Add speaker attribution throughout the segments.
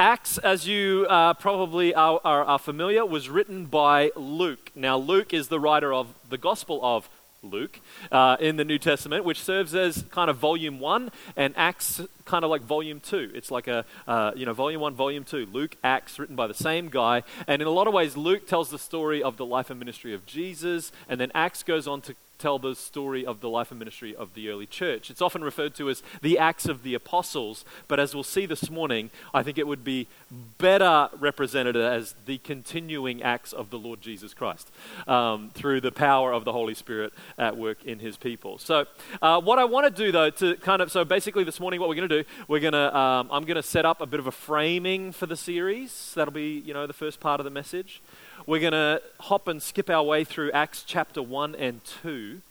Speaker 1: Acts, as you uh, probably are, are, are, familiar, was written by Luke. Now, Luke is the writer of the Gospel of Luke uh, in the New Testament, which serves as kind of volume one, and Acts kind of like volume two. It's like a, uh, you know, volume one, volume two. Luke, Acts, written by the same guy. And in a lot of ways, Luke tells the story of the life and ministry of Jesus, and then Acts goes on to tell the story of the life and ministry of the early church. It's often referred to as the Acts of the Apostles, but as we'll see this morning, I think it would be better represented as the continuing acts of the Lord Jesus Christ um, through the power of the Holy Spirit at work in his people. So, uh, what I want to do though, to kind of, so basically this morning, what we're going to do, we're going to, um, I'm going to set up a bit of a framing for the series. That'll be, you know, the first part of the message. We're going to hop and skip our way through Acts chapter 1 and 2.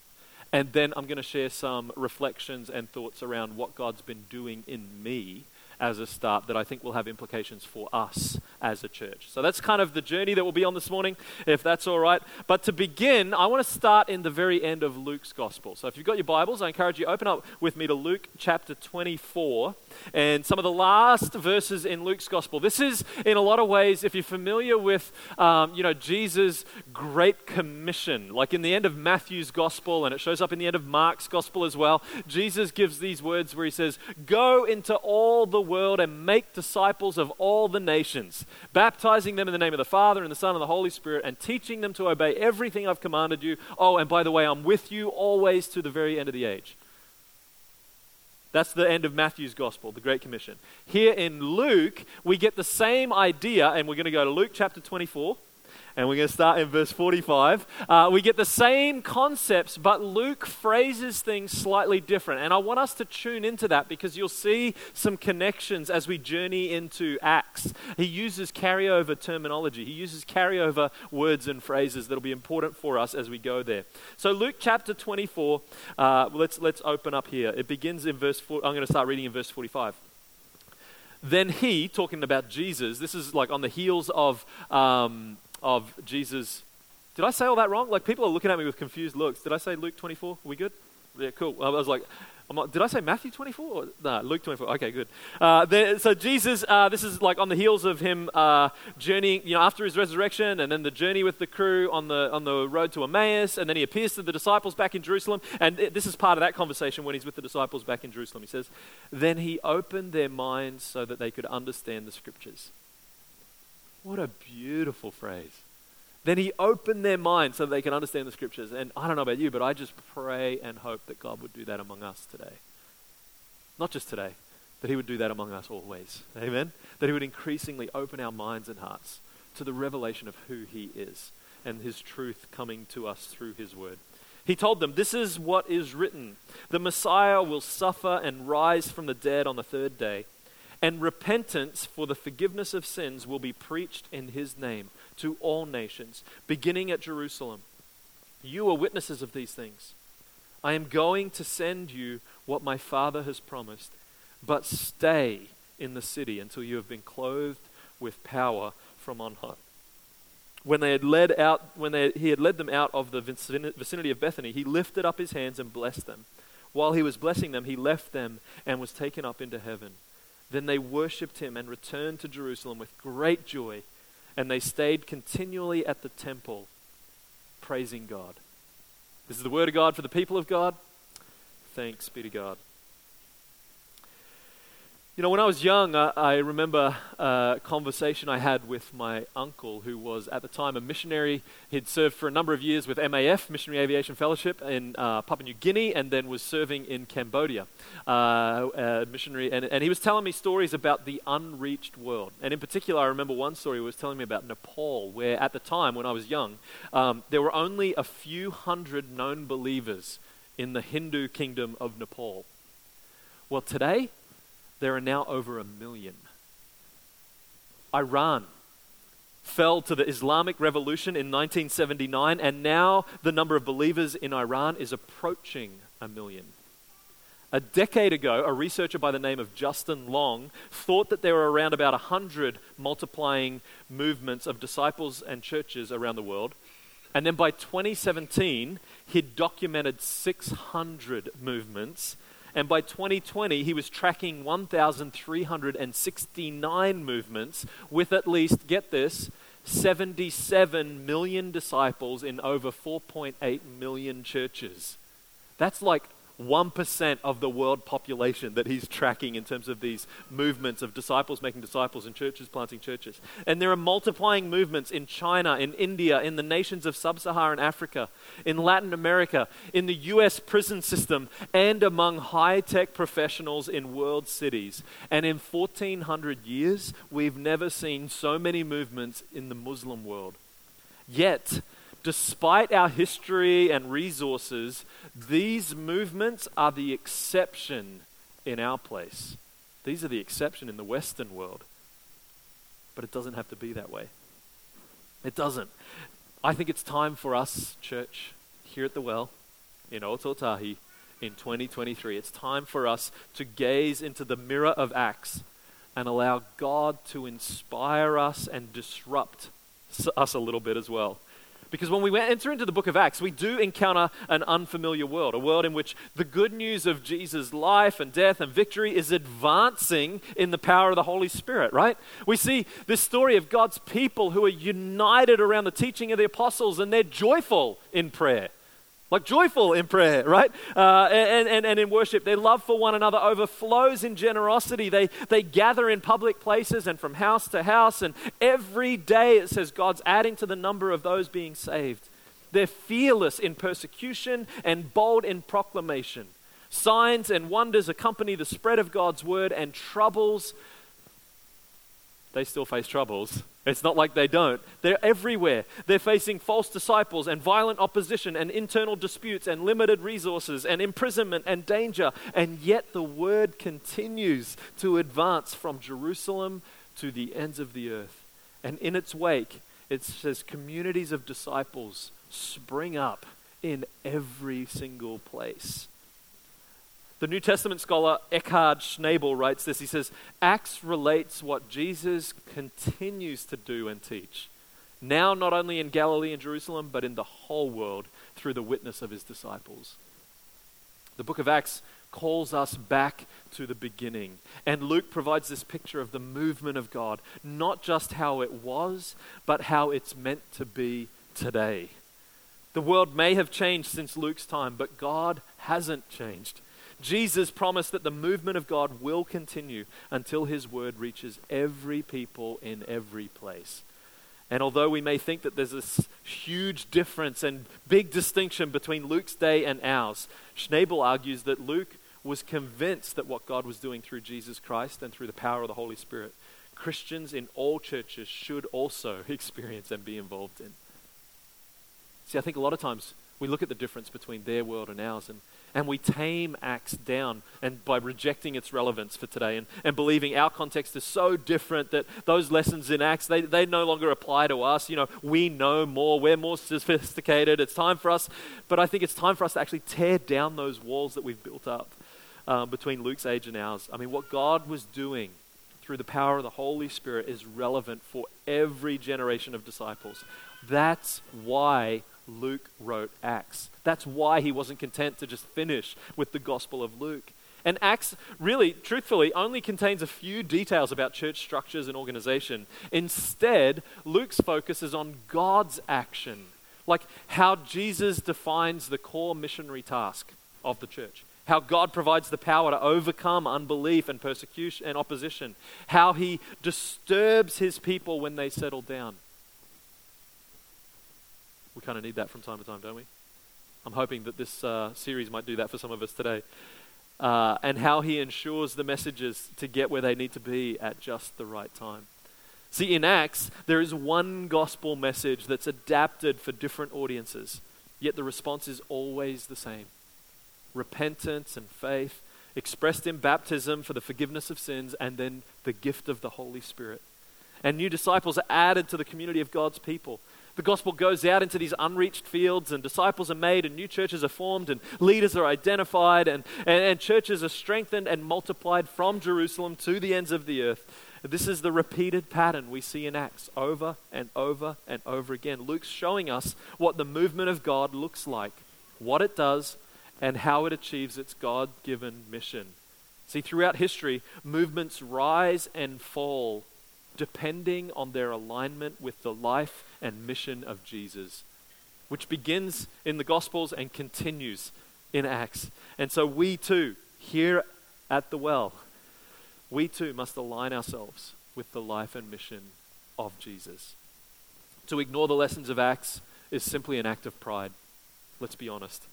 Speaker 1: And then I'm going to share some reflections and thoughts around what God's been doing in me as a start that I think will have implications for us as a church. So that's kind of the journey that we'll be on this morning, if that's all right. But to begin, I want to start in the very end of Luke's gospel. So if you've got your Bibles, I encourage you open up with me to Luke chapter 24 and some of the last verses in Luke's gospel. This is, in a lot of ways, if you're familiar with, um, you know, Jesus' great commission, like in the end of Matthew's gospel, and it shows up in the end of Mark's gospel as well. Jesus gives these words where he says, "Go into all the world and make disciples of all the nations, baptizing them in the name of the Father and the Son and the Holy Spirit, and teaching them to obey everything I've commanded you. Oh, and by the way, I'm with you always to the very end of the age. That's the end of Matthew's gospel, the Great Commission. Here in Luke, we get the same idea, and we're going to go to Luke chapter 24 and we're going to start in verse 45. Uh, we get the same concepts, but Luke phrases things slightly different. And I want us to tune into that because you'll see some connections as we journey into Acts. He uses carryover terminology, he uses carryover words and phrases that'll be important for us as we go there. So, Luke chapter 24, uh, let's, let's open up here. It begins in verse 4. I'm going to start reading in verse 45 then he, talking about Jesus, this is like on the heels of um, of Jesus. Did I say all that wrong? Like people are looking at me with confused looks. Did I say Luke 24? Are we good? Yeah, cool. I was like, not, did I say Matthew 24? No, Luke 24. Okay, good. Uh, there, so Jesus, uh, this is like on the heels of him uh, journeying, you know, after his resurrection, and then the journey with the crew on the on the road to Emmaus, and then he appears to the disciples back in Jerusalem. And this is part of that conversation when he's with the disciples back in Jerusalem. He says, "Then he opened their minds so that they could understand the scriptures." What a beautiful phrase. Then he opened their minds so they can understand the scriptures. And I don't know about you, but I just pray and hope that God would do that among us today. Not just today, that he would do that among us always. Amen? That he would increasingly open our minds and hearts to the revelation of who he is and his truth coming to us through his word. He told them, This is what is written the Messiah will suffer and rise from the dead on the third day and repentance for the forgiveness of sins will be preached in his name to all nations, beginning at Jerusalem. You are witnesses of these things. I am going to send you what my Father has promised, but stay in the city until you have been clothed with power from on high. When they had led out, when they, he had led them out of the vicinity of Bethany, he lifted up his hands and blessed them. While he was blessing them, he left them and was taken up into heaven. Then they worshipped him and returned to Jerusalem with great joy, and they stayed continually at the temple, praising God. This is the word of God for the people of God. Thanks be to God. You know, when I was young, I, I, remember a conversation I had with my uncle, who was at the time a missionary. He'd served for a number of years with MAF, Missionary Aviation Fellowship, in uh, Papua New Guinea, and then was serving in Cambodia, uh, missionary. And, and he was telling me stories about the unreached world. And in particular, I remember one story he was telling me about Nepal, where at the time, when I was young, um, there were only a few hundred known believers in the Hindu kingdom of Nepal. Well, today, there are now over a million. Iran fell to the Islamic Revolution in 1979, and now the number of believers in Iran is approaching a million. A decade ago, a researcher by the name of Justin Long thought that there were around about 100 multiplying movements of disciples and churches around the world. And then by 2017, he'd documented 600 movements And by 2020, he was tracking 1,369 movements with at least, get this, 77 million disciples in over 4.8 million churches. That's like 1% of the world population that he's tracking in terms of these movements of disciples making disciples and churches planting churches. And there are multiplying movements in China, in India, in the nations of sub Saharan Africa, in Latin America, in the US prison system, and among high tech professionals in world cities. And in 1400 years, we've never seen so many movements in the Muslim world. Yet, despite our history and resources, these movements are the exception in our place. These are the exception in the Western world. But it doesn't have to be that way. It doesn't. I think it's time for us, church, here at the well, in Ōtautahi, in 2023. It's time for us to gaze into the mirror of Acts and allow God to inspire us and disrupt us a little bit as well. Because when we enter into the book of Acts, we do encounter an unfamiliar world, a world in which the good news of Jesus' life and death and victory is advancing in the power of the Holy Spirit, right? We see this story of God's people who are united around the teaching of the apostles and they're joyful in prayer like joyful in prayer, right? Uh, and, and, and in worship. Their love for one another overflows in generosity. They, they gather in public places and from house to house, and every day it says God's adding to the number of those being saved. They're fearless in persecution and bold in proclamation. Signs and wonders accompany the spread of God's word, and troubles, they still face troubles it's not like they don't. They're everywhere. They're facing false disciples and violent opposition and internal disputes and limited resources and imprisonment and danger. And yet the word continues to advance from Jerusalem to the ends of the earth. And in its wake, it says communities of disciples spring up in every single place. The New Testament scholar Eckhard Schnabel writes this. He says, Acts relates what Jesus continues to do and teach, now not only in Galilee and Jerusalem, but in the whole world through the witness of his disciples. The book of Acts calls us back to the beginning. And Luke provides this picture of the movement of God, not just how it was, but how it's meant to be today. The world may have changed since Luke's time, but God hasn't changed. Jesus promised that the movement of God will continue until his word reaches every people in every place. And although we may think that there's this huge difference and big distinction between Luke's day and ours, Schnabel argues that Luke was convinced that what God was doing through Jesus Christ and through the power of the Holy Spirit, Christians in all churches should also experience and be involved in. See, I think a lot of times we look at the difference between their world and ours and and we tame Acts down and by rejecting its relevance for today and, and believing our context is so different that those lessons in Acts, they, they no longer apply to us. You know, we know more, we're more sophisticated. It's time for us, but I think it's time for us to actually tear down those walls that we've built up um, between Luke's age and ours. I mean, what God was doing through the power of the Holy Spirit is relevant for every generation of disciples. That's why Luke wrote Acts. That's why he wasn't content to just finish with the Gospel of Luke. And Acts, really, truthfully, only contains a few details about church structures and organization. Instead, Luke's focus is on God's action, like how Jesus defines the core missionary task of the church, how God provides the power to overcome unbelief and persecution and opposition, how he disturbs his people when they settle down. We kind of need that from time to time, don't we? I'm hoping that this uh, series might do that for some of us today. Uh, and how he ensures the messages to get where they need to be at just the right time. See, in Acts, there is one gospel message that's adapted for different audiences, yet the response is always the same repentance and faith, expressed in baptism for the forgiveness of sins, and then the gift of the Holy Spirit. And new disciples are added to the community of God's people. The gospel goes out into these unreached fields, and disciples are made, and new churches are formed, and leaders are identified, and, and, and, churches are strengthened and multiplied from Jerusalem to the ends of the earth. This is the repeated pattern we see in Acts over and over and over again. Luke's showing us what the movement of God looks like, what it does, and how it achieves its God given mission. See, throughout history, movements rise and fall depending on their alignment with the life and mission of Jesus, which begins in the Gospels and continues in Acts. And so we too, here at the well, we too must align ourselves with the life and mission of Jesus. To ignore the lessons of Acts is simply an act of pride. Let's be honest.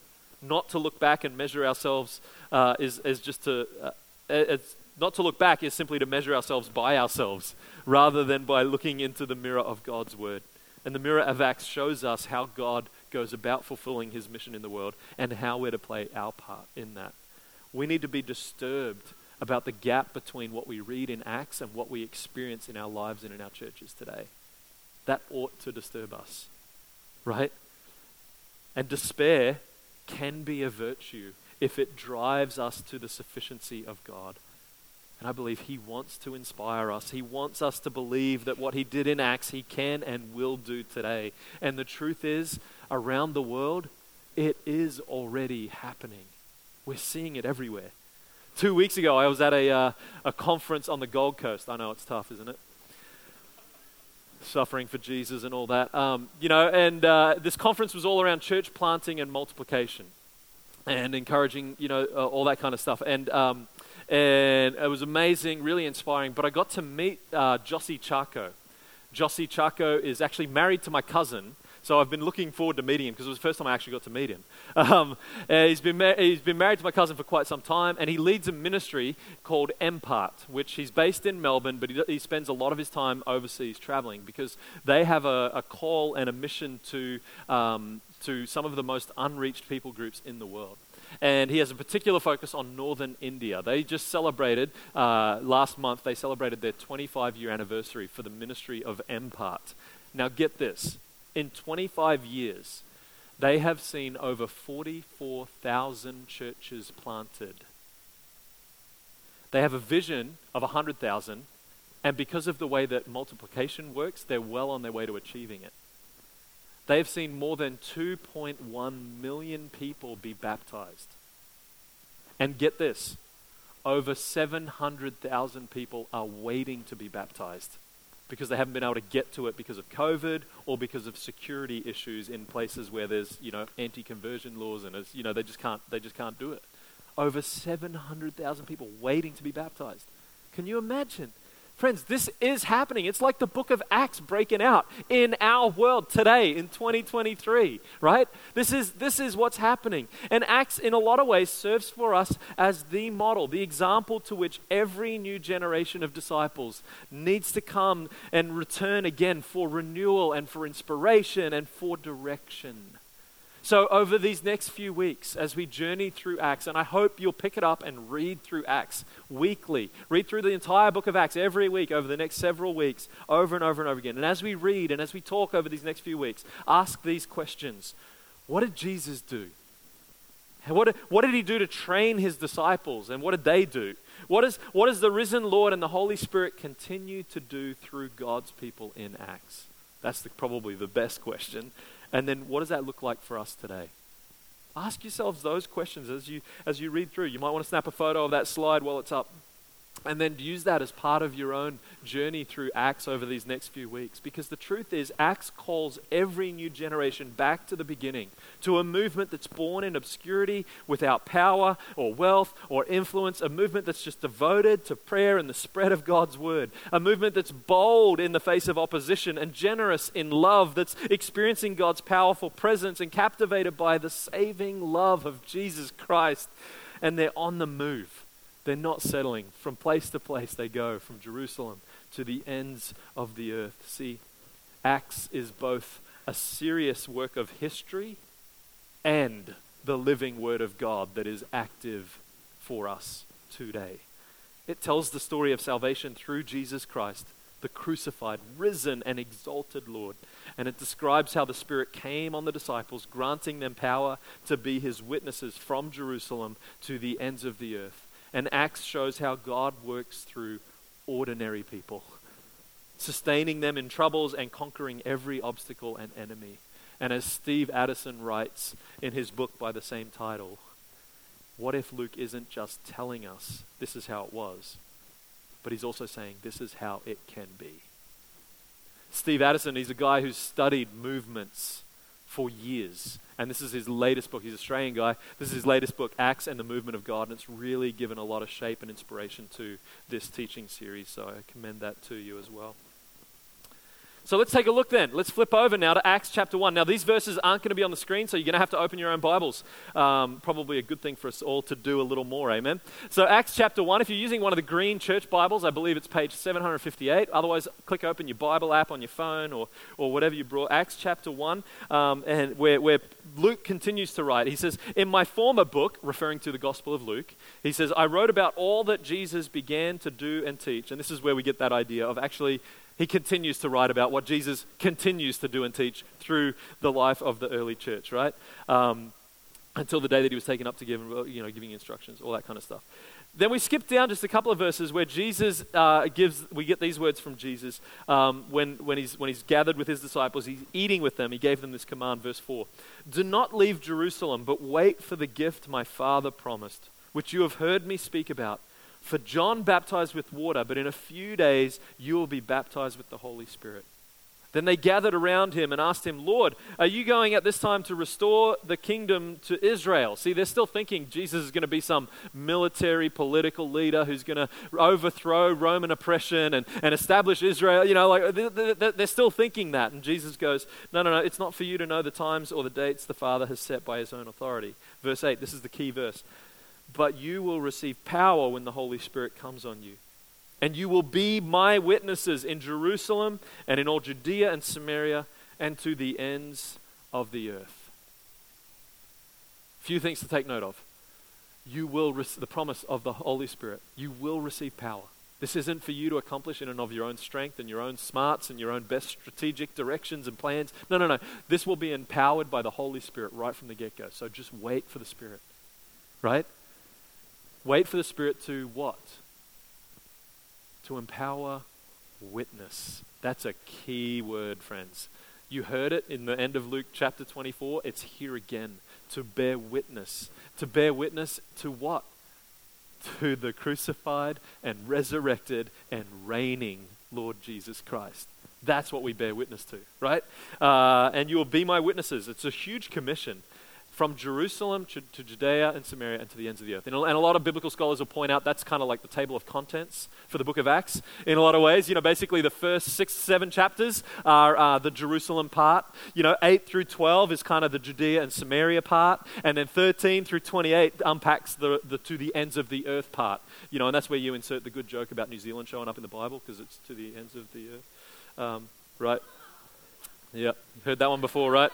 Speaker 1: Not to look back and measure ourselves uh, is, is just to, uh, it's not to look back is simply to measure ourselves by ourselves rather than by looking into the mirror of God's word. And the mirror of Acts shows us how God goes about fulfilling his mission in the world and how we're to play our part in that. We need to be disturbed about the gap between what we read in Acts and what we experience in our lives and in our churches today. That ought to disturb us, right? And despair can be a virtue if it drives us to the sufficiency of God. And I believe He wants to inspire us. He wants us to believe that what He did in Acts, He can and will do today. And the truth is, around the world, it is already happening. We're seeing it everywhere. Two weeks ago, I was at a, uh, a conference on the Gold Coast. I know it's tough, isn't it? Suffering for Jesus and all that. Um, you know, and uh, this conference was all around church planting and multiplication and encouraging, you know, uh, all that kind of stuff. And um, and it was amazing, really inspiring. But I got to meet uh, Jossy Chacko. Jossy Chacko is actually married to my cousin, so I've been looking forward to meeting him because it was the first time I actually got to meet him. Um, he's, been ma- he's been married to my cousin for quite some time, and he leads a ministry called Empart, which he's based in Melbourne, but he, he spends a lot of his time overseas traveling because they have a, a call and a mission to, um, to some of the most unreached people groups in the world and he has a particular focus on northern India. They just celebrated, uh, last month, they celebrated their 25 year anniversary for the ministry of Empart. Now, get this in 25 years, they have seen over 44,000 churches planted. They have a vision of 100,000, and because of the way that multiplication works, they're well on their way to achieving it. They've seen more than 2.1 million people be baptized. And get this over 700,000 people are waiting to be baptized because they haven't been able to get to it because of COVID or because of security issues in places where there's, you know, anti-conversion laws and you know, they just can't they just can't do it. Over 700,000 people waiting to be baptized. Can you imagine? Friends, this is happening. It's like the book of Acts breaking out in our world today in 2023, right? This is, this is what's happening. And Acts, in a lot of ways, serves for us as the model, the example to which every new generation of disciples needs to come and return again for renewal and for inspiration and for direction. So, over these next few weeks, as we journey through Acts, and I hope you'll pick it up and read through Acts weekly, read through the entire book of Acts every week over the next several weeks, over and over and over again. And as we read and as we talk over these next few weeks, ask these questions What did Jesus do? What did, what did he do to train his disciples? And what did they do? What, is, what does the risen Lord and the Holy Spirit continue to do through God's people in Acts? That's the, probably the best question. And then what does that look like for us today? Ask yourselves those questions as you, as you read through. You might want to snap a photo of that slide while it's up and then use that as part of your own journey through Acts over these next few weeks. Because the truth is, Acts calls every new generation back to the beginning, to a movement that's born in obscurity without power or wealth or influence, a movement that's just devoted to prayer and the spread of God's word, a movement that's bold in the face of opposition and generous in love, that's experiencing God's powerful presence and captivated by the saving love of Jesus Christ. And they're on the move they're not settling. From place to place they go, from Jerusalem to the ends of the earth. See, Acts is both a serious work of history and the living Word of God that is active for us today. It tells the story of salvation through Jesus Christ, the crucified, risen, and exalted Lord. And it describes how the Spirit came on the disciples, granting them power to be His witnesses from Jerusalem to the ends of the earth. And Acts shows how God works through ordinary people, sustaining them in troubles and conquering every obstacle and enemy. And as Steve Addison writes in his book by the same title, what if Luke isn't just telling us this is how it was, but he's also saying this is how it can be? Steve Addison, he's a guy who's studied movements for years. And this is his latest book. He's an Australian guy. This is his latest book, Acts and the Movement of God. And it's really given a lot of shape and inspiration to this teaching series. So I commend that to you as well. So let's take a look then. Let's flip over now to Acts chapter 1. Now, these verses aren't going to be on the screen, so you're going to have to open your own Bibles. Um, probably a good thing for us all to do a little more, amen? So, Acts chapter 1, if you're using one of the green church Bibles, I believe it's page 758. Otherwise, click open your Bible app on your phone or, or whatever you brought. Acts chapter 1, um, and where, where Luke continues to write. He says, In my former book, referring to the Gospel of Luke, he says, I wrote about all that Jesus began to do and teach. And this is where we get that idea of actually he continues to write about what Jesus continues to do and teach through the life of the early church, right? Um, until the day that he was taken up to give, you know, giving instructions, all that kind of stuff. Then we skip down just a couple of verses where Jesus uh, gives, we get these words from Jesus um, when, when, he's, when he's gathered with his disciples, he's eating with them, he gave them this command, verse 4 Do not leave Jerusalem, but wait for the gift my Father promised, which you have heard me speak about. For John baptized with water, but in a few days you will be baptized with the Holy Spirit. Then they gathered around him and asked him, Lord, are you going at this time to restore the kingdom to Israel? See, they're still thinking Jesus is going to be some military, political leader who's going to overthrow Roman oppression and, and establish Israel. You know, like they're, still thinking that. And Jesus goes, No, no, no, it's not for you to know the times or the dates the Father has set by his own authority. Verse 8, this is the key verse but you will receive power when the Holy Spirit comes on you. And you will be my witnesses in Jerusalem and in all Judea and Samaria and to the ends of the earth. Few things to take note of. You will, rec- the promise of the Holy Spirit, you will receive power. This isn't for you to accomplish in and of your own strength and your own smarts and your own best strategic directions and plans. No, no, no. This will be empowered by the Holy Spirit right from the get go. So just wait for the Spirit, right? Wait for the Spirit to what? To empower witness. That's a key word, friends. You heard it in the end of Luke chapter 24. It's here again. To bear witness. To bear witness to what? To the crucified and resurrected and reigning Lord Jesus Christ. That's what we bear witness to, right? Uh, and you will be my witnesses. It's a huge commission from Jerusalem to, to, Judea and Samaria and to the ends of the earth. And a, and a lot of biblical scholars will point out that's kind of like the table of contents for the book of Acts in a lot of ways. You know, basically the first six, seven chapters are uh, the Jerusalem part. You know, 8 through 12 is kind of the Judea and Samaria part. And then 13 through 28 unpacks the, the to the ends of the earth part. You know, and that's where you insert the good joke about New Zealand showing up in the Bible because it's to the ends of the earth. Um, right? Yeah, heard that one before, right?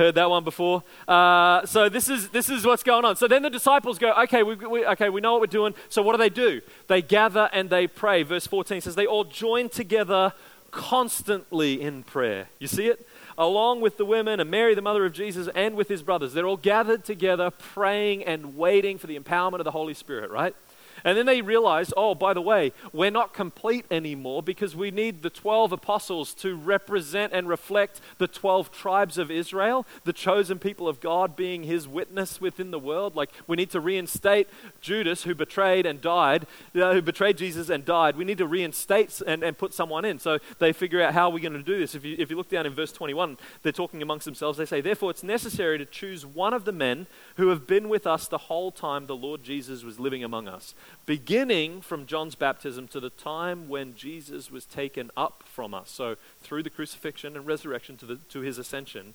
Speaker 1: Heard that one before. Uh, so this is this is what's going on. So then the disciples go, okay, we, we, okay, we know what we're doing. So what do they do? They gather and they pray. Verse 14 says they all join together constantly in prayer. You see it? Along with the women and Mary, the mother of Jesus, and with his brothers. They're all gathered together, praying and waiting for the empowerment of the Holy Spirit, right? And then they realized, oh, by the way, we're not complete anymore because we need the 12 apostles to represent and reflect the 12 tribes of Israel, the chosen people of God being his witness within the world. Like, we need to reinstate Judas, who betrayed and died, uh, who betrayed Jesus and died. We need to reinstate and, and put someone in. So they figure out how we're going to do this. If you, if you look down in verse 21, they're talking amongst themselves. They say, Therefore, it's necessary to choose one of the men who have been with us the whole time the Lord Jesus was living among us beginning from John's baptism to the time when Jesus was taken up from us. So, through the crucifixion and resurrection to, the, to his ascension,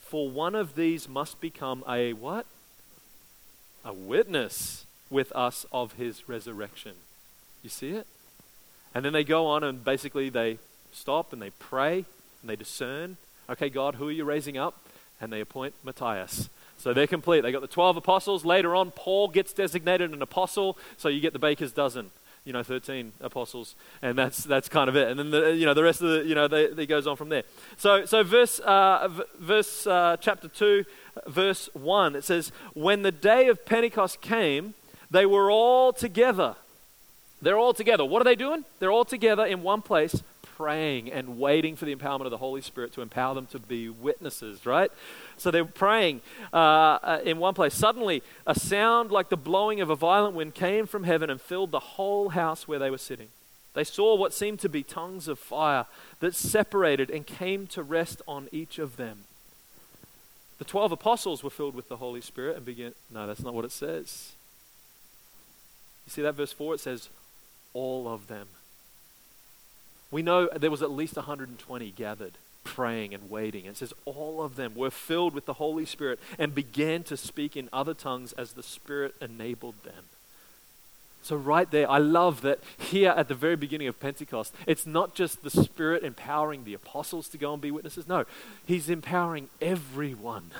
Speaker 1: for one of these must become a what? A witness with us of his resurrection. You see it? And then they go on and basically they stop and they pray and they discern. Okay, God, who are you raising up? And they appoint Matthias so they're complete. They got the 12 apostles. Later on, Paul gets designated an apostle. So you get the baker's dozen, you know, 13 apostles. And that's, that's kind of it. And then, the, you know, the rest of the, you know, they, they goes on from there. So, so verse, uh, v- verse uh, chapter 2, verse 1, it says, When the day of Pentecost came, they were all together. They're all together. What are they doing? They're all together in one place praying and waiting for the empowerment of the Holy Spirit to empower them to be witnesses, right? So they're praying uh, uh, in one place. Suddenly, a sound like the blowing of a violent wind came from heaven and filled the whole house where they were sitting. They saw what seemed to be tongues of fire that separated and came to rest on each of them. The 12 apostles were filled with the Holy Spirit and began. No, that's not what it says. You see that verse 4? It says, all of them. We know there was at least 120 gathered, praying and waiting. It says all of them were filled with the Holy Spirit and began to speak in other tongues as the Spirit enabled them. So, right there, I love that here at the very beginning of Pentecost, it's not just the Spirit empowering the apostles to go and be witnesses. No, He's empowering everyone,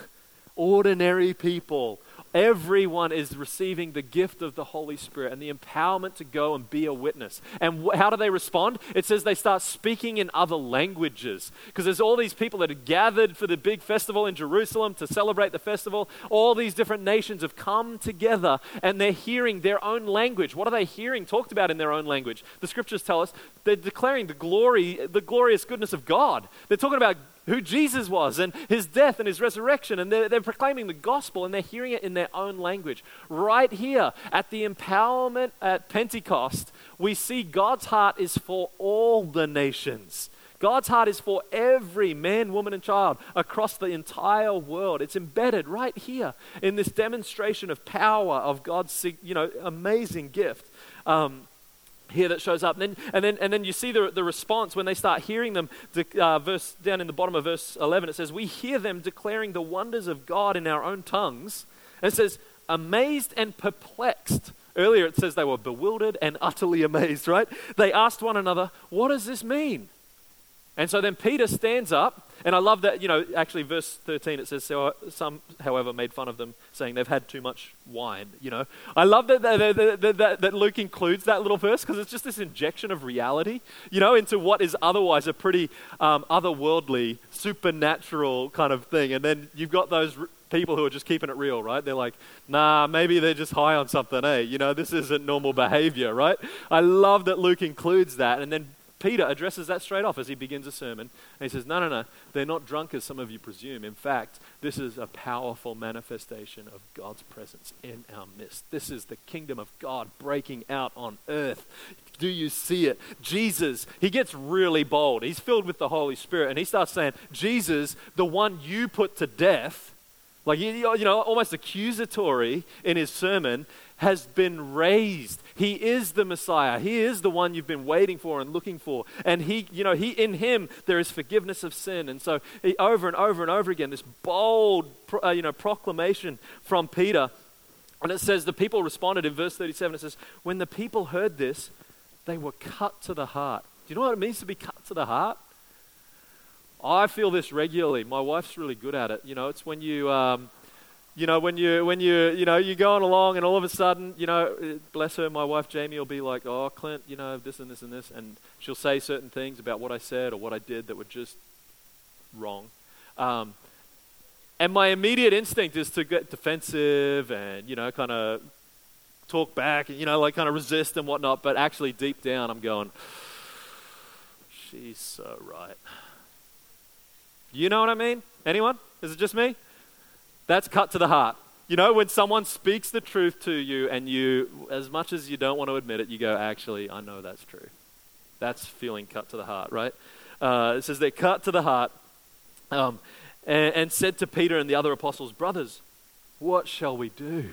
Speaker 1: ordinary people, Everyone is receiving the gift of the Holy Spirit and the empowerment to go and be a witness. And wh- how do they respond? It says they start speaking in other languages. Because there's all these people that are gathered for the big festival in Jerusalem to celebrate the festival. All these different nations have come together and they're hearing their own language. What are they hearing talked about in their own language? The scriptures tell us they're declaring the glory, the glorious goodness of God. They're talking about who Jesus was and his death and his resurrection. And they're, they're, proclaiming the gospel and they're hearing it in their own language. Right here at the empowerment at Pentecost, we see God's heart is for all the nations. God's heart is for every man, woman, and child across the entire world. It's embedded right here in this demonstration of power of God's you know, amazing gift. Um, here that shows up. And then, and then, and then you see the, the response when they start hearing them. Uh, verse down in the bottom of verse 11, it says, We hear them declaring the wonders of God in our own tongues. And it says, amazed and perplexed. Earlier it says they were bewildered and utterly amazed, right? They asked one another, What does this mean? And so then Peter stands up and I love that, you know, actually, verse 13, it says, so Some, however, made fun of them, saying they've had too much wine, you know. I love that, that, that, that, that Luke includes that little verse because it's just this injection of reality, you know, into what is otherwise a pretty um, otherworldly, supernatural kind of thing. And then you've got those people who are just keeping it real, right? They're like, nah, maybe they're just high on something, eh? You know, this isn't normal behavior, right? I love that Luke includes that. And then Peter addresses that straight off as he begins a sermon. And he says, No, no, no, they're not drunk as some of you presume. In fact, this is a powerful manifestation of God's presence in our midst. This is the kingdom of God breaking out on earth. Do you see it? Jesus, he gets really bold. He's filled with the Holy Spirit, and he starts saying, Jesus, the one you put to death, like, you know, almost accusatory in his sermon, has been raised. He is the Messiah. He is the one you've been waiting for and looking for. And he, you know, he in him there is forgiveness of sin. And so he, over and over and over again, this bold, uh, you know, proclamation from Peter. And it says the people responded in verse 37. It says, when the people heard this, they were cut to the heart. Do you know what it means to be cut to the heart? I feel this regularly. My wife's really good at it. You know, it's when you. Um, you know, when you when you you know you're going along and all of a sudden, you know, bless her, my wife Jamie will be like, "Oh, Clint, you know, this and this and this," and she'll say certain things about what I said or what I did that were just wrong. Um, and my immediate instinct is to get defensive and you know, kind of talk back and you know, like kind of resist and whatnot. But actually, deep down, I'm going, "She's so right." You know what I mean? Anyone? Is it just me? That's cut to the heart. You know, when someone speaks the truth to you and you, as much as you don't want to admit it, you go, actually, I know that's true. That's feeling cut to the heart, right? Uh, it says they're cut to the heart um, and, and said to Peter and the other apostles, Brothers, what shall we do?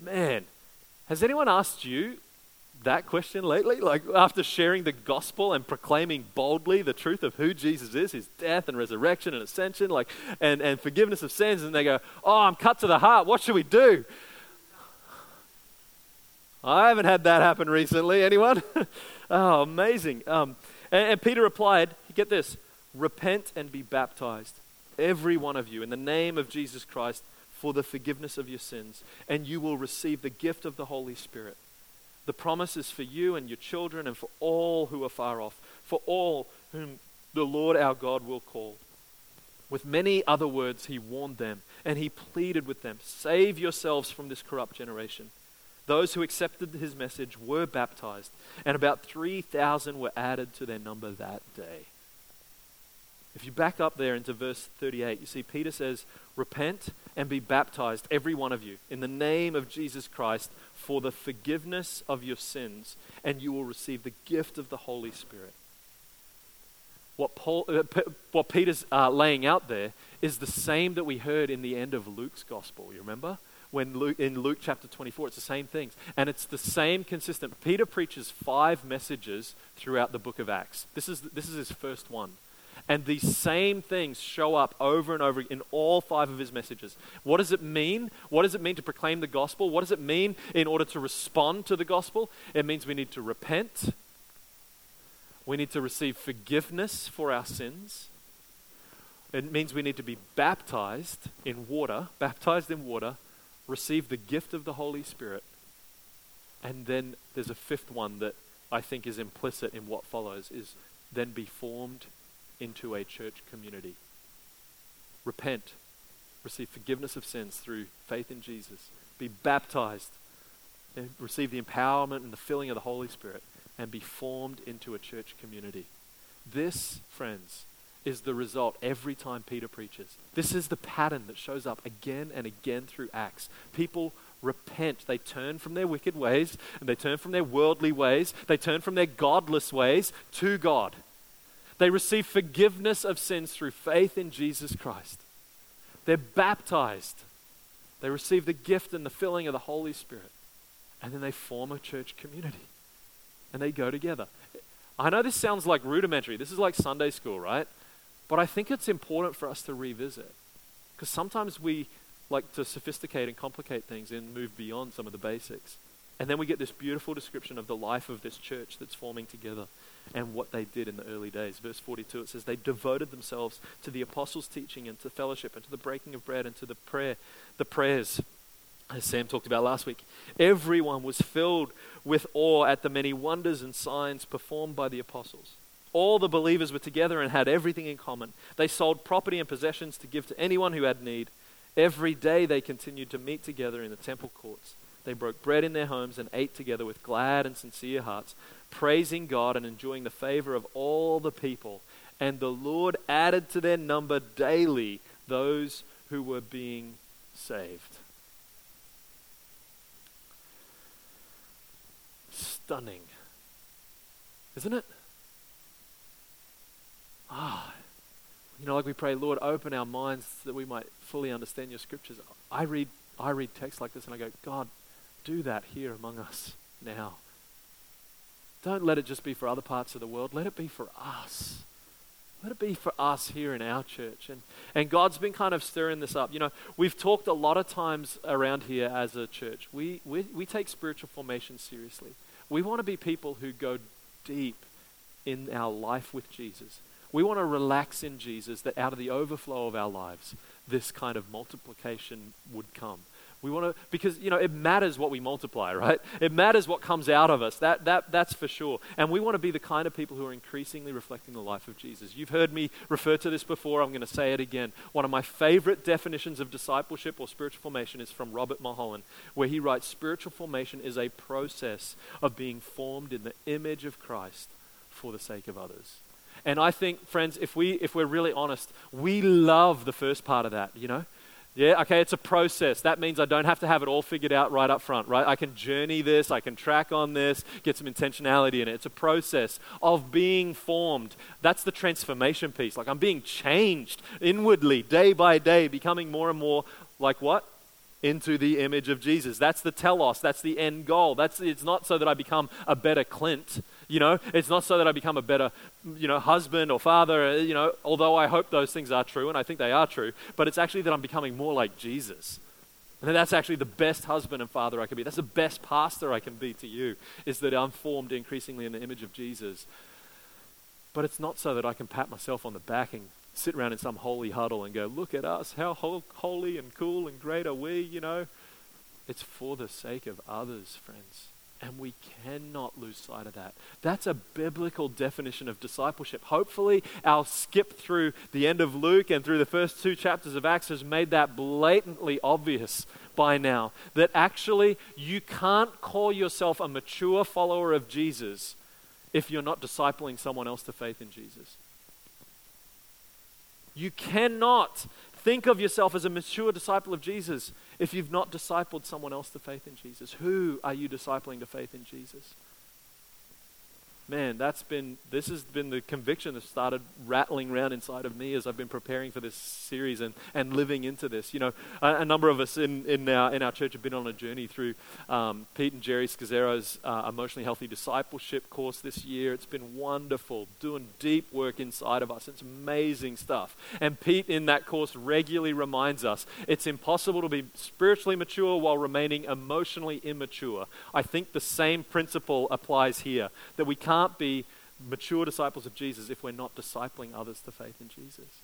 Speaker 1: Man, has anyone asked you that question lately? Like, after sharing the gospel and proclaiming boldly the truth of who Jesus is, his death and resurrection and ascension, like, and, and forgiveness of sins, and they go, Oh, I'm cut to the heart. What should we do? I haven't had that happen recently. Anyone? oh, amazing. Um, and, and Peter replied, Get this repent and be baptized, every one of you, in the name of Jesus Christ for the forgiveness of your sins, and you will receive the gift of the Holy Spirit. The promise is for you and your children and for all who are far off, for all whom the Lord our God will call. With many other words, he warned them and he pleaded with them Save yourselves from this corrupt generation. Those who accepted his message were baptized, and about 3,000 were added to their number that day. If you back up there into verse 38, you see Peter says, Repent and be baptized, every one of you, in the name of Jesus Christ for the forgiveness of your sins, and you will receive the gift of the Holy Spirit. What, Paul, uh, what Peter's uh, laying out there is the same that we heard in the end of Luke's gospel. You remember? When Luke, in Luke chapter 24, it's the same things. And it's the same consistent. Peter preaches five messages throughout the book of Acts. This is, this is his first one. And these same things show up over and over in all five of his messages. What does it mean? What does it mean to proclaim the gospel? What does it mean in order to respond to the gospel? It means we need to repent. We need to receive forgiveness for our sins. It means we need to be baptized in water, baptized in water, receive the gift of the Holy Spirit. And then there's a fifth one that I think is implicit in what follows is then be formed into a church community. Repent, receive forgiveness of sins through faith in Jesus, be baptized, and receive the empowerment and the filling of the Holy Spirit, and be formed into a church community. This, friends, is the result every time Peter preaches. This is the pattern that shows up again and again through Acts. People repent. They turn from their wicked ways and they turn from their worldly ways. They turn from their godless ways to God. They receive forgiveness of sins through faith in Jesus Christ. They're baptized. They receive the gift and the filling of the Holy Spirit. And then they form a church community. And they go together. I know this sounds like rudimentary. This is like Sunday school, right? But I think it's important for us to revisit. Because sometimes we like to sophisticate and complicate things and move beyond some of the basics. And then we get this beautiful description of the life of this church that's forming together and what they did in the early days. Verse 42, it says, They devoted themselves to the apostles' teaching and to fellowship and to the breaking of bread and to the prayer, the prayers, as Sam talked about last week. Everyone was filled with awe at the many wonders and signs performed by the apostles. All the believers were together and had everything in common. They sold property and possessions to give to anyone who had need. Every day they continued to meet together in the temple courts. They broke bread in their homes and ate together with glad and sincere hearts, praising God and enjoying the favor of all the people. And the Lord added to their number daily those who were being saved. Stunning. Isn't it? Ah, you know, like we pray, Lord, open our minds so that we might fully understand your scriptures. I read, I read texts like this and I go, God, do that here among us now. Don't let it just be for other parts of the world. Let it be for us. Let it be for us here in our church. And, and God's been kind of stirring this up. You know, we've talked a lot of times around here as a church. We, we, we take spiritual formation seriously. We want to be people who go deep in our life with Jesus. We want to relax in Jesus that out of the overflow of our lives, this kind of multiplication would come. We want to, because, you know, it matters what we multiply, right? It matters what comes out of us. That, that, that's for sure. And we want to be the kind of people who are increasingly reflecting the life of Jesus. You've heard me refer to this before. I'm going to say it again. One of my favorite definitions of discipleship or spiritual formation is from Robert Mulholland, where he writes spiritual formation is a process of being formed in the image of Christ for the sake of others. And I think, friends, if, we, if we're really honest, we love the first part of that, you know? Yeah, okay, it's a process. That means I don't have to have it all figured out right up front, right? I can journey this, I can track on this, get some intentionality in it. It's a process of being formed. That's the transformation piece. Like I'm being changed inwardly, day by day, becoming more and more like what? Into the image of Jesus. That's the telos, that's the end goal. That's it's not so that I become a better Clint. You know, it's not so that I become a better, you know, husband or father, uh, you know, although I hope those things are true and I think they are true, but it's actually that I'm becoming more like Jesus. And that's actually the best husband and father I can be. That's the best pastor I can be to you, is that I'm formed increasingly in the image of Jesus. But it's not so that I can pat myself on the back and sit around in some holy huddle and go, look at us, how holy and cool and great are we, you know. It's for the sake of others, friends. And we cannot lose sight of that. That's a biblical definition of discipleship. Hopefully, our skip through the end of Luke and through the first two chapters of Acts has made that blatantly obvious by now. That actually, you can't call yourself a mature follower of Jesus if you're not discipling someone else to faith in Jesus. You cannot think of yourself as a mature disciple of Jesus if you've not discipled someone else to faith in Jesus? Who are you discipling to faith in Jesus? Man, that's been, this has been the conviction that started rattling around inside of me as I've been preparing for this series and, and living into this. You know, a, a number of us in, in, our, in our church have been on a journey through um, Pete and Geri Scazzero's uh, Emotionally Healthy Discipleship course this year. It's been wonderful, doing deep work inside of us. It's amazing stuff. And Pete in that course regularly reminds us it's impossible to be spiritually mature while remaining emotionally immature. I think the same principle applies here, that we can't can't be mature disciples of Jesus if we're not discipling others to faith in Jesus.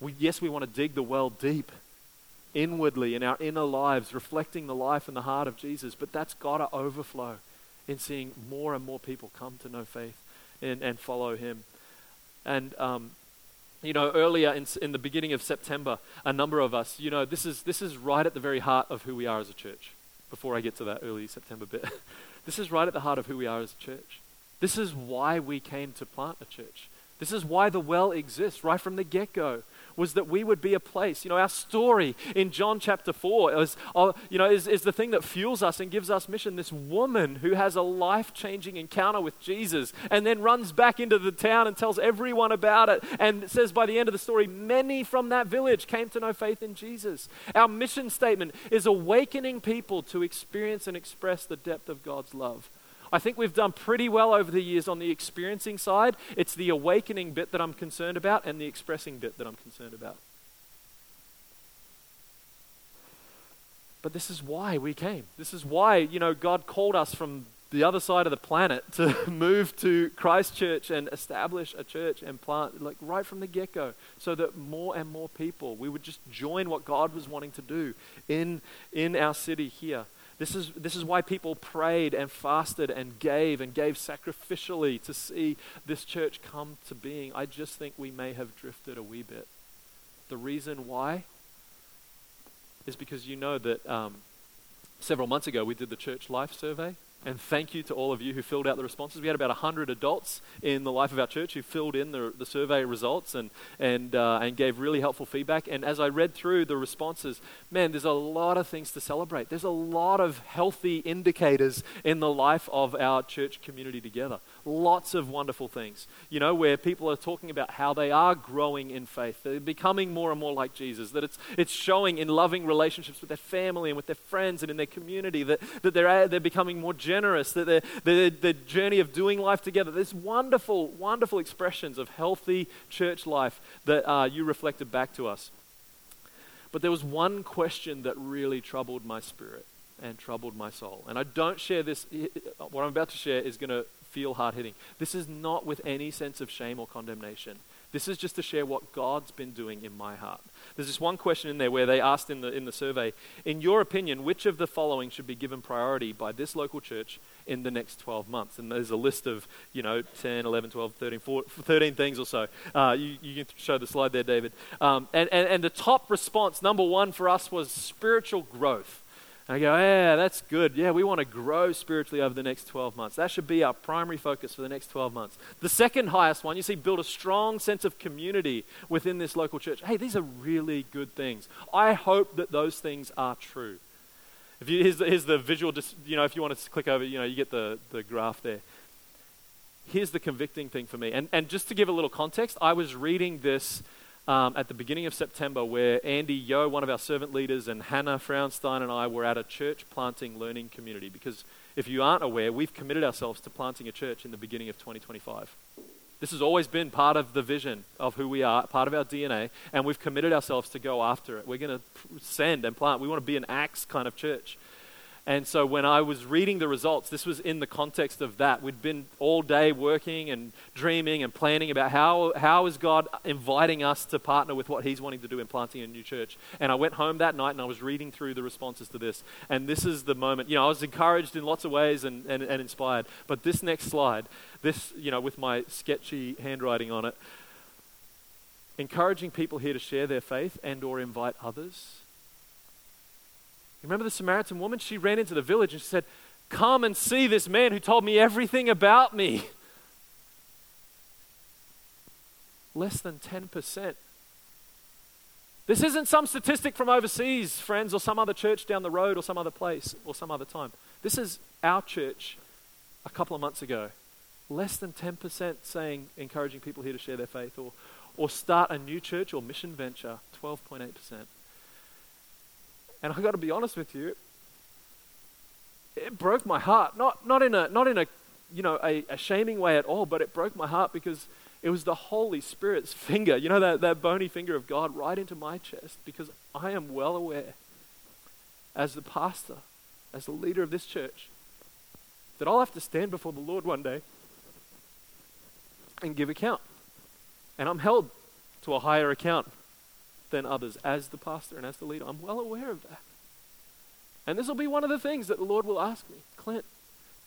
Speaker 1: We, yes, we want to dig the well deep inwardly in our inner lives, reflecting the life and the heart of Jesus, but that's got to overflow in seeing more and more people come to know faith and, and follow Him. And, um, you know, earlier in, in the beginning of September, a number of us, you know, this is, this is right at the very heart of who we are as a church, before I get to that early September bit. This is right at the heart of who we are as a church. This is why we came to plant a church. This is why the well exists right from the get go was that we would be a place. You know, our story in John chapter 4 is, uh, you know, is, is the thing that fuels us and gives us mission. This woman who has a life changing encounter with Jesus and then runs back into the town and tells everyone about it and says by the end of the story, many from that village came to know faith in Jesus. Our mission statement is awakening people to experience and express the depth of God's love. I think we've done pretty well over the years on the experiencing side. It's the awakening bit that I'm concerned about and the expressing bit that I'm concerned about. But this is why we came. This is why, you know, God called us from the other side of the planet to move to Christchurch and establish a church and plant, like right from the get go, so that more and more people, we would just join what God was wanting to do in, in our city here. This is, this is why people prayed and fasted and gave and gave sacrificially to see this church come to being. I just think we may have drifted a wee bit. The reason why is because you know that um, several months ago we did the church life survey. And thank you to all of you who filled out the responses. We had about 100 adults in the life of our church who filled in the, the survey results and, and, uh, and gave really helpful feedback. And as I read through the responses, man, there's a lot of things to celebrate. There's a lot of healthy indicators in the life of our church community together. Lots of wonderful things, you know, where people are talking about how they are growing in faith. They're becoming more and more like Jesus. That it's, it's showing in loving relationships with their family and with their friends and in their community that, that they're, they're becoming more generous, that they're, they're, the journey of doing life together. There's wonderful, wonderful expressions of healthy church life that uh, you reflected back to us. But there was one question that really troubled my spirit and troubled my soul. And I don't share this, what I'm about to share is going to feel hard hitting. This is not with any sense of shame or condemnation. This is just to share what God's been doing in my heart. There's this one question in there where they asked in the, in the survey, in your opinion, which of the following should be given priority by this local church in the next 12 months? And there's a list of, you know, 10, 11, 12, 13, 14, 13 things or so. Uh, you, you, can show the slide there, David. Um, and, and, and the top response, number one for us, was spiritual growth. I go, yeah, that's good. Yeah, we want to grow spiritually over the next 12 months. That should be our primary focus for the next 12 months. The second highest one, you see, build a strong sense of community within this local church. Hey, these are really good things. I hope that those things are true. If you, here's, the, here's the visual, you know, if you want to click over, you know, you get the, the graph there. Here's the convicting thing for me. And, and just to give a little context, I was reading this um, at the beginning of September where Andy Yo, one of our servant leaders, and Hannah Frownstein and I were at a church planting learning community. Because if you aren't aware, we've committed ourselves to planting a church in the beginning of 2025. This has always been part of the vision of who we are, part of our DNA, and we've committed ourselves to go after it. We're going to send and plant. We want to be an Acts kind of church. And so when I was reading the results, this was in the context of that. We'd been all day working and dreaming and planning about how, how is God inviting us to partner with what He's wanting to do in planting a new church. And I went home that night and I was reading through the responses to this. And this is the moment, you know, I was encouraged in lots of ways and, and, and inspired. But this next slide, this, you know, with my sketchy handwriting on it, encouraging people here to share their faith and or invite others remember the Samaritan woman? She ran into the village and she said, Come and see this man who told me everything about me. Less than 10%. This isn't some statistic from overseas, friends, or some other church down the road, or some other place, or some other time. This is our church a couple of months ago. Less than 10% saying, encouraging people here to share their faith, or, or start a new church or mission venture, 12.8%. And I got to be honest with you, it broke my heart. Not, not in a, not in a, you know, a, a shaming way at all, but it broke my heart because it was the Holy Spirit's finger, you know, that, that bony finger of God right into my chest because I am well aware as the pastor, as the leader of this church, that I'll have to stand before the Lord one day and give account. And I'm held to a higher account than others as the pastor and as the leader. I'm well aware of that. And this will be one of the things that the Lord will ask me Clint,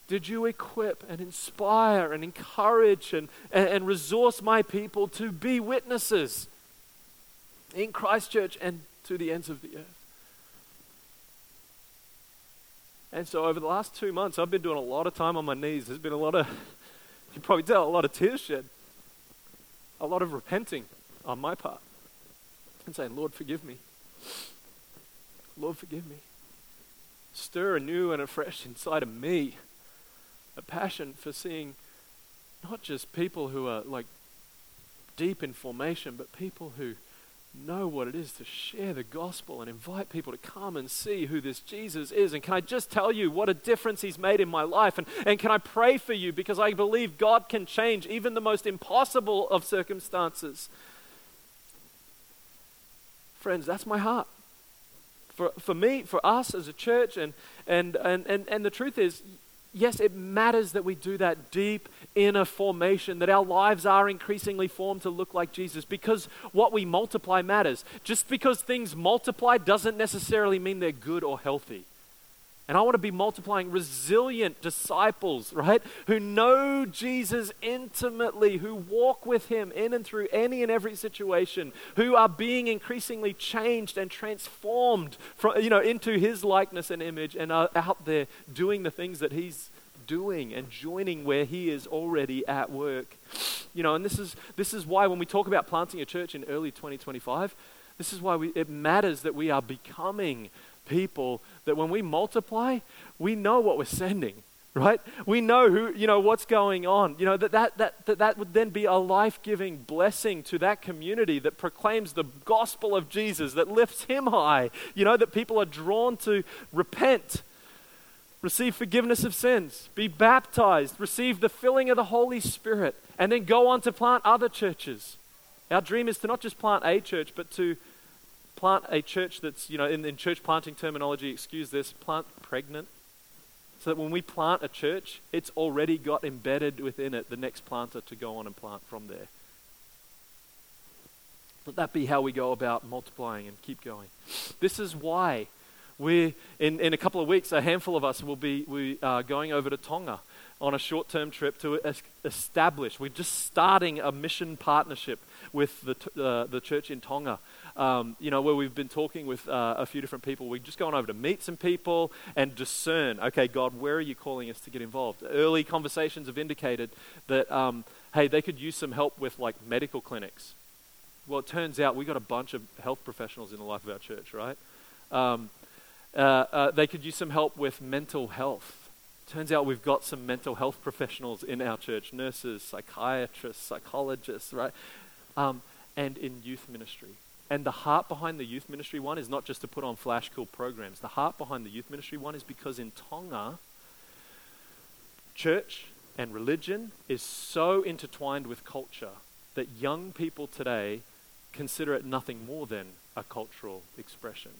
Speaker 1: did you equip and inspire and encourage and, and, and resource my people to be witnesses in Christchurch and to the ends of the earth? And so over the last two months, I've been doing a lot of time on my knees. There's been a lot of, you probably tell, a lot of tears shed, a lot of repenting on my part and saying, Lord, forgive me. Lord, forgive me. Stir anew and afresh inside of me a passion for seeing not just people who are like deep in formation, but people who know what it is to share the gospel and invite people to come and see who this Jesus is. And can I just tell you what a difference he's made in my life? And, and can I pray for you because I believe God can change even the most impossible of circumstances. Friends, that's my heart. For, for me, for us as a church, and, and, and, and, and the truth is, yes, it matters that we do that deep inner formation, that our lives are increasingly formed to look like Jesus, because what we multiply matters. Just because things multiply doesn't necessarily mean they're good or healthy. And I want to be multiplying resilient disciples, right? Who know Jesus intimately, who walk with him in and through any and every situation, who are being increasingly changed and transformed from, you know, into his likeness and image and are out there doing the things that he's doing and joining where he is already at work. You know, and this is this is why when we talk about planting a church in early 2025, this is why we, it matters that we are becoming people that when we multiply, we know what we're sending, right? We know who, you know, what's going on. You know, that that, that, that, that would then be a life giving blessing to that community that proclaims the gospel of Jesus, that lifts him high, you know, that people are drawn to repent. Receive forgiveness of sins, be baptized, receive the filling of the Holy Spirit, and then go on to plant other churches. Our dream is to not just plant a church, but to plant a church that's, you know, in, in church planting terminology, excuse this, plant pregnant. So that when we plant a church, it's already got embedded within it the next planter to go on and plant from there. Let that be how we go about multiplying and keep going. This is why we, in, in a couple of weeks, a handful of us will be we, uh, going over to Tonga on a short term trip to establish. We're just starting a mission partnership with the, uh, the church in Tonga um, you know, where we've been talking with uh, a few different people. We've just gone over to meet some people and discern, okay, God, where are you calling us to get involved? Early conversations have indicated that, um, hey, they could use some help with like medical clinics. Well, it turns out we got a bunch of health professionals in the life of our church, right? Um, uh, uh, they could use some help with mental health. Turns out we've got some mental health professionals in our church nurses, psychiatrists, psychologists, right? Um, and in youth ministry. And the heart behind the youth ministry one is not just to put on flash cool programs. The heart behind the youth ministry one is because in Tonga, church and religion is so intertwined with culture that young people today consider it nothing more than a cultural expression.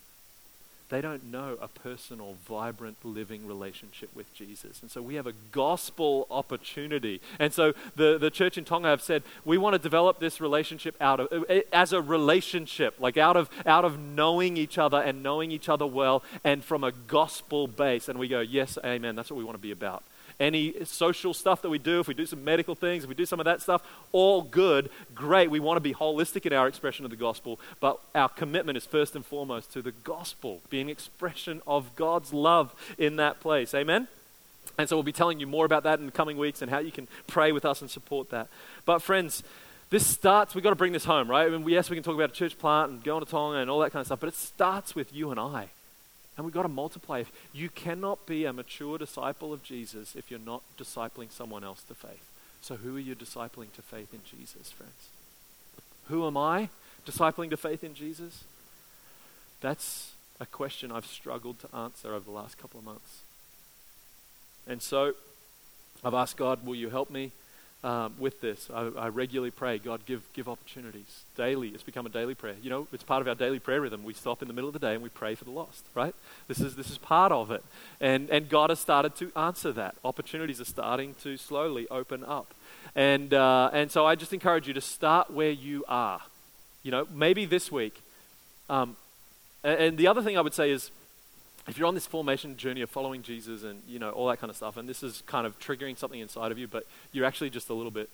Speaker 1: They don't know a personal, vibrant, living relationship with Jesus. And so we have a gospel opportunity. And so the, the church in Tonga have said, we want to develop this relationship out of, eh, as a relationship, like out of, out of knowing each other and knowing each other well and from a gospel base. And we go, yes, amen, that's what we want to be about any social stuff that we do, if we do some medical things, if we do some of that stuff, all good, great. We want to be holistic in our expression of the gospel, but our commitment is first and foremost to the gospel, being expression of God's love in that place. Amen? And so we'll be telling you more about that in the coming weeks and how you can pray with us and support that. But, friends, this starts, we've got to bring this home, right? I mean, yes, we can talk about a church plant and go on a Tonga and all that kind of stuff, but it starts with you and I. And we've got to multiply. You cannot be a mature disciple of Jesus if you're not discipling someone else to faith. So, who are you discipling to faith in Jesus, friends? Who am I discipling to faith in Jesus? That's a question I've struggled to answer over the last couple of months. And so, I've asked God, will you help me um, with this. I, I, regularly pray, God, give, give opportunities. Daily, it's become a daily prayer. You know, it's part of our daily prayer rhythm. We stop in the middle of the day and we pray for the lost, right? This is, this is part of it. And, and God has started to answer that. Opportunities are starting to slowly open up. And, uh, and so I just encourage you to start where you are. You know, maybe this week. Um, and, and the other thing I would say is, if you're on this formation journey of following Jesus and you know all that kind of stuff, and this is kind of triggering something inside of you, but you're actually just a little bit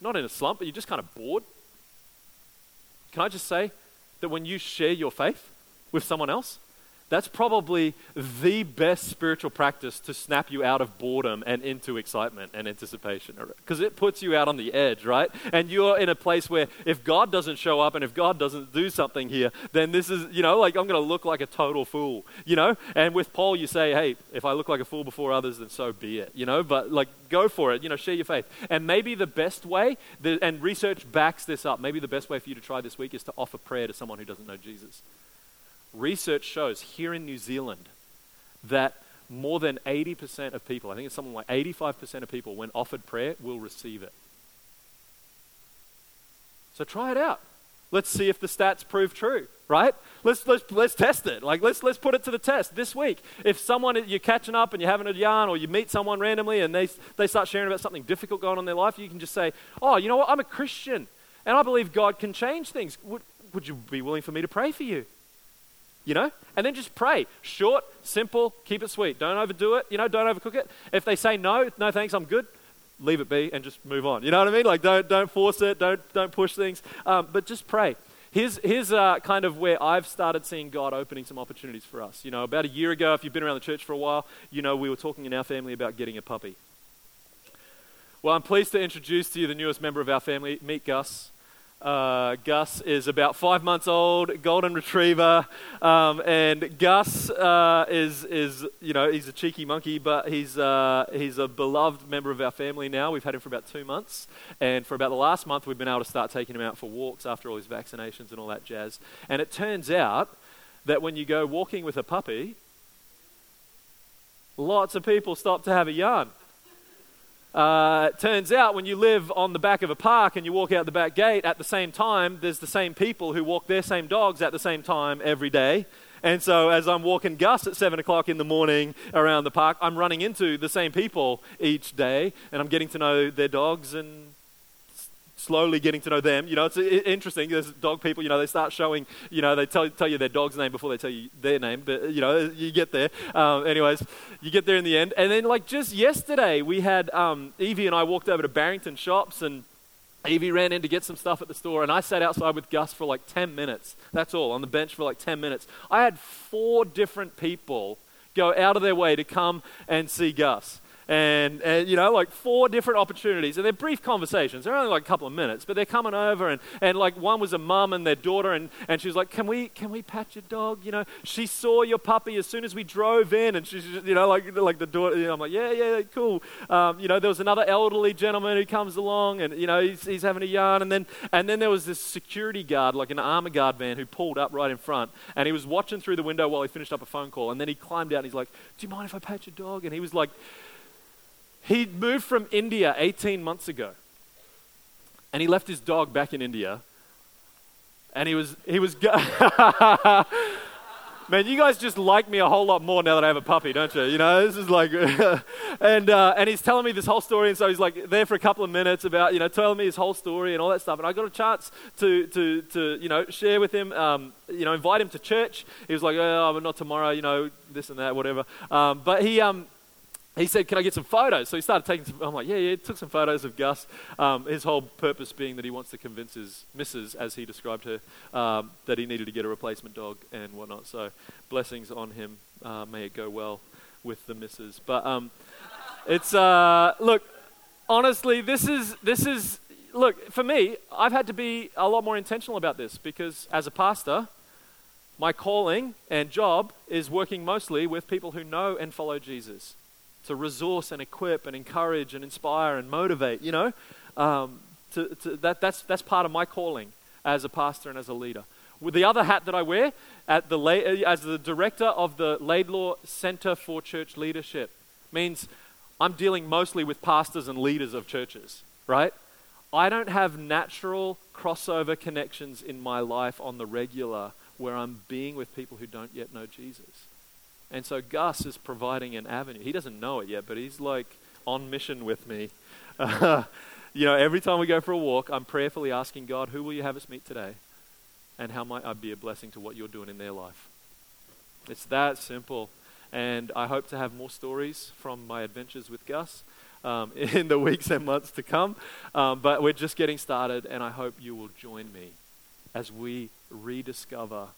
Speaker 1: not in a slump, but you're just kind of bored. Can I just say that when you share your faith with someone else, that's probably the best spiritual practice to snap you out of boredom and into excitement and anticipation. Er, because it puts you out on the edge, right? And you're in a place where if God doesn't show up and if God doesn't do something here, then this is, you know, like I'm going to look like a total fool, you know? And with Paul, you say, hey, if I look like a fool before others, then so be it, you know? But like, go for it, you know, share your faith. And maybe the best way, and research backs this up, maybe the best way for you to try this week is to offer prayer to someone who doesn't know Jesus research shows here in New Zealand that more than 80% of people, I think it's something like 85% of people, when offered prayer, will receive it. So try it out. Let's see if the stats prove true, right? Let's, let's, let's test it. Like, let's, let's put it to the test this week. If someone, you're catching up and you're having a yarn, or you meet someone randomly and they, they start sharing about something difficult going on in their life, you can just say, Oh, you know what? I'm a Christian and I believe God can change things. Would, would you be willing for me to pray for you? You know? And then just pray. Short, simple, keep it sweet. Don't overdo it, you know, don't overcook it. If they say no, no thanks, I'm good, leave it be and just move on. You know what I mean? Like don't, don't force it, don't, don't push things, um, but just pray. Here's, here's uh, kind of where I've started seeing God opening some opportunities for us. You know, about a year ago, if you've been around the church for a while, you know, we were talking in our family about getting a puppy. Well, I'm pleased to introduce to you the newest member of our family. Meet Gus. Uh, Gus is about five months old, golden retriever, um, and Gus uh, is is you know he's a cheeky monkey, but he's uh, he's a beloved member of our family now. We've had him for about two months, and for about the last month, we've been able to start taking him out for walks after all his vaccinations and all that jazz. And it turns out that when you go walking with a puppy, lots of people stop to have a yarn. Uh, turns out when you live on the back of a park and you walk out the back gate at the same time, there's the same people who walk their same dogs at the same time every day. And so as I'm walking Gus at 7 o'clock in the morning around the park, I'm running into the same people each day and I'm getting to know their dogs and slowly getting to know them. You know, it's interesting. There's dog people, you know, they start showing, you know, they tell, tell you their dog's name before they tell you their name. But, you know, you get there. Um, anyways, you get there in the end. And then, like, just yesterday, we had um, Evie and I walked over to Barrington Shops and Evie ran in to get some stuff at the store, and I sat outside with Gus for like 10 minutes. That's all, on the bench for like 10 minutes. I had four different people go out of their way to come and see Gus and, and you know, like four different opportunities. And they're brief conversations. They're only like a couple of minutes, but they're coming over. And, and like one was a mum and their daughter, and, and she was like, can we, can we pat your dog? You know, she saw your puppy as soon as we drove in, and she's, you know, like, like the daughter, you know, I'm like, yeah, yeah, cool. Um, you know, there was another elderly gentleman who comes along, and, you know, he's, he's having a yarn. And then, and then there was this security guard, like an Armourguard van, who pulled up right in front, and he was watching through the window while he finished up a phone call. And then he climbed out, and he's like, do you mind if I pat your dog? And he was like, he moved from India 18 months ago. And he left his dog back in India. And he was, he was, go- man, you guys just like me a whole lot more now that I have a puppy, don't you? You know, this is like, and uh, and he's telling me this whole story, and so he's like there for a couple of minutes about you know telling me his whole story and all that stuff, and I got a chance to to to you know share with him, um, you know, invite him to church. He was like, oh, not tomorrow, you know, this and that, whatever. Um, but he um he said, Can I get some photos? So he started taking some, I'm like, Yeah, yeah, took some photos of Gus. Um, his whole purpose being that he wants to convince his missus, as he described her, um, that he needed to get a replacement dog and whatnot. So blessings on him. Uh, may it go well with the missus. But um, it's, uh, look, honestly, this is, this is, look, for me, I've had to be a lot more intentional about this because as a pastor, my calling and job is working mostly with people who know and follow Jesus to resource and equip and encourage and inspire and motivate, you know. Um, to, to, that, that's, that's part of my calling as a pastor and as a leader. With the other hat that I wear at the, as the director of the Laidlaw Center for Church Leadership means I'm dealing mostly with pastors and leaders of churches, right? I don't have natural crossover connections in my life on the regular where I'm being with people who don't yet know Jesus. And so Gus is providing an avenue. He doesn't know it yet, but he's like on mission with me. Uh, you know, every time we go for a walk, I'm prayerfully asking God, who will you have us meet today? And how might I be a blessing to what you're doing in their life? It's that simple. And I hope to have more stories from my adventures with Gus um, in the weeks and months to come. Um, but we're just getting started, and I hope you will join me as we rediscover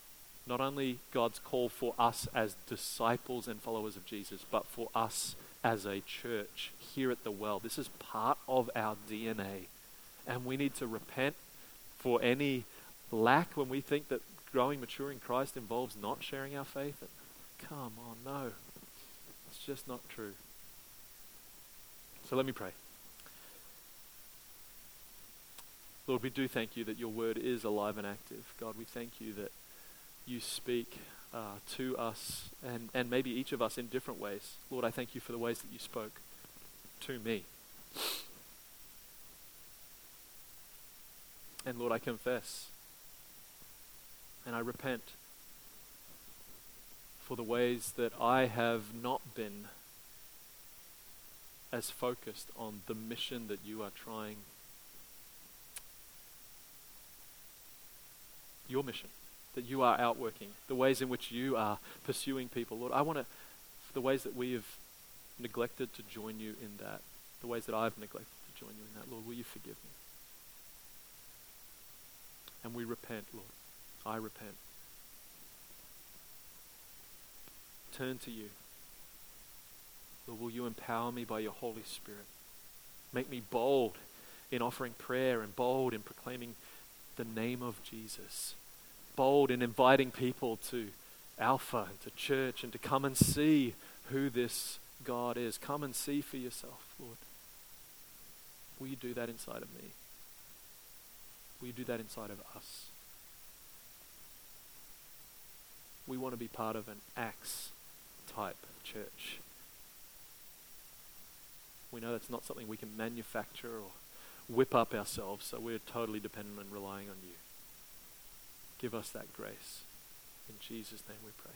Speaker 1: not only God's call for us as disciples and followers of Jesus, but for us as a church here at the well. This is part of our DNA. And we need to repent for any lack when we think that growing mature in Christ involves not sharing our faith. Come on, no. It's just not true. So let me pray. Lord, we do thank you that your word is alive and active. God, we thank you that you speak uh, to us and, and maybe each of us in different ways. Lord, I thank you for the ways that you spoke to me. And Lord, I confess and I repent for the ways that I have not been as focused on the mission that you are trying, your mission that you are outworking, the ways in which you are pursuing people. Lord, I want to, the ways that we have neglected to join you in that, the ways that I've neglected to join you in that, Lord, will you forgive me? And we repent, Lord. I repent. Turn to you. Lord, will you empower me by your Holy Spirit? Make me bold in offering prayer and bold in proclaiming the name of Jesus bold in inviting people to Alpha and to church and to come and see who this God is. Come and see for yourself, Lord. Will you do that inside of me? Will you do that inside of us? We want to be part of an Acts type church. We know that's not something we can manufacture or whip up ourselves, so we're totally dependent and relying on you. Give us that grace. In Jesus' name we pray.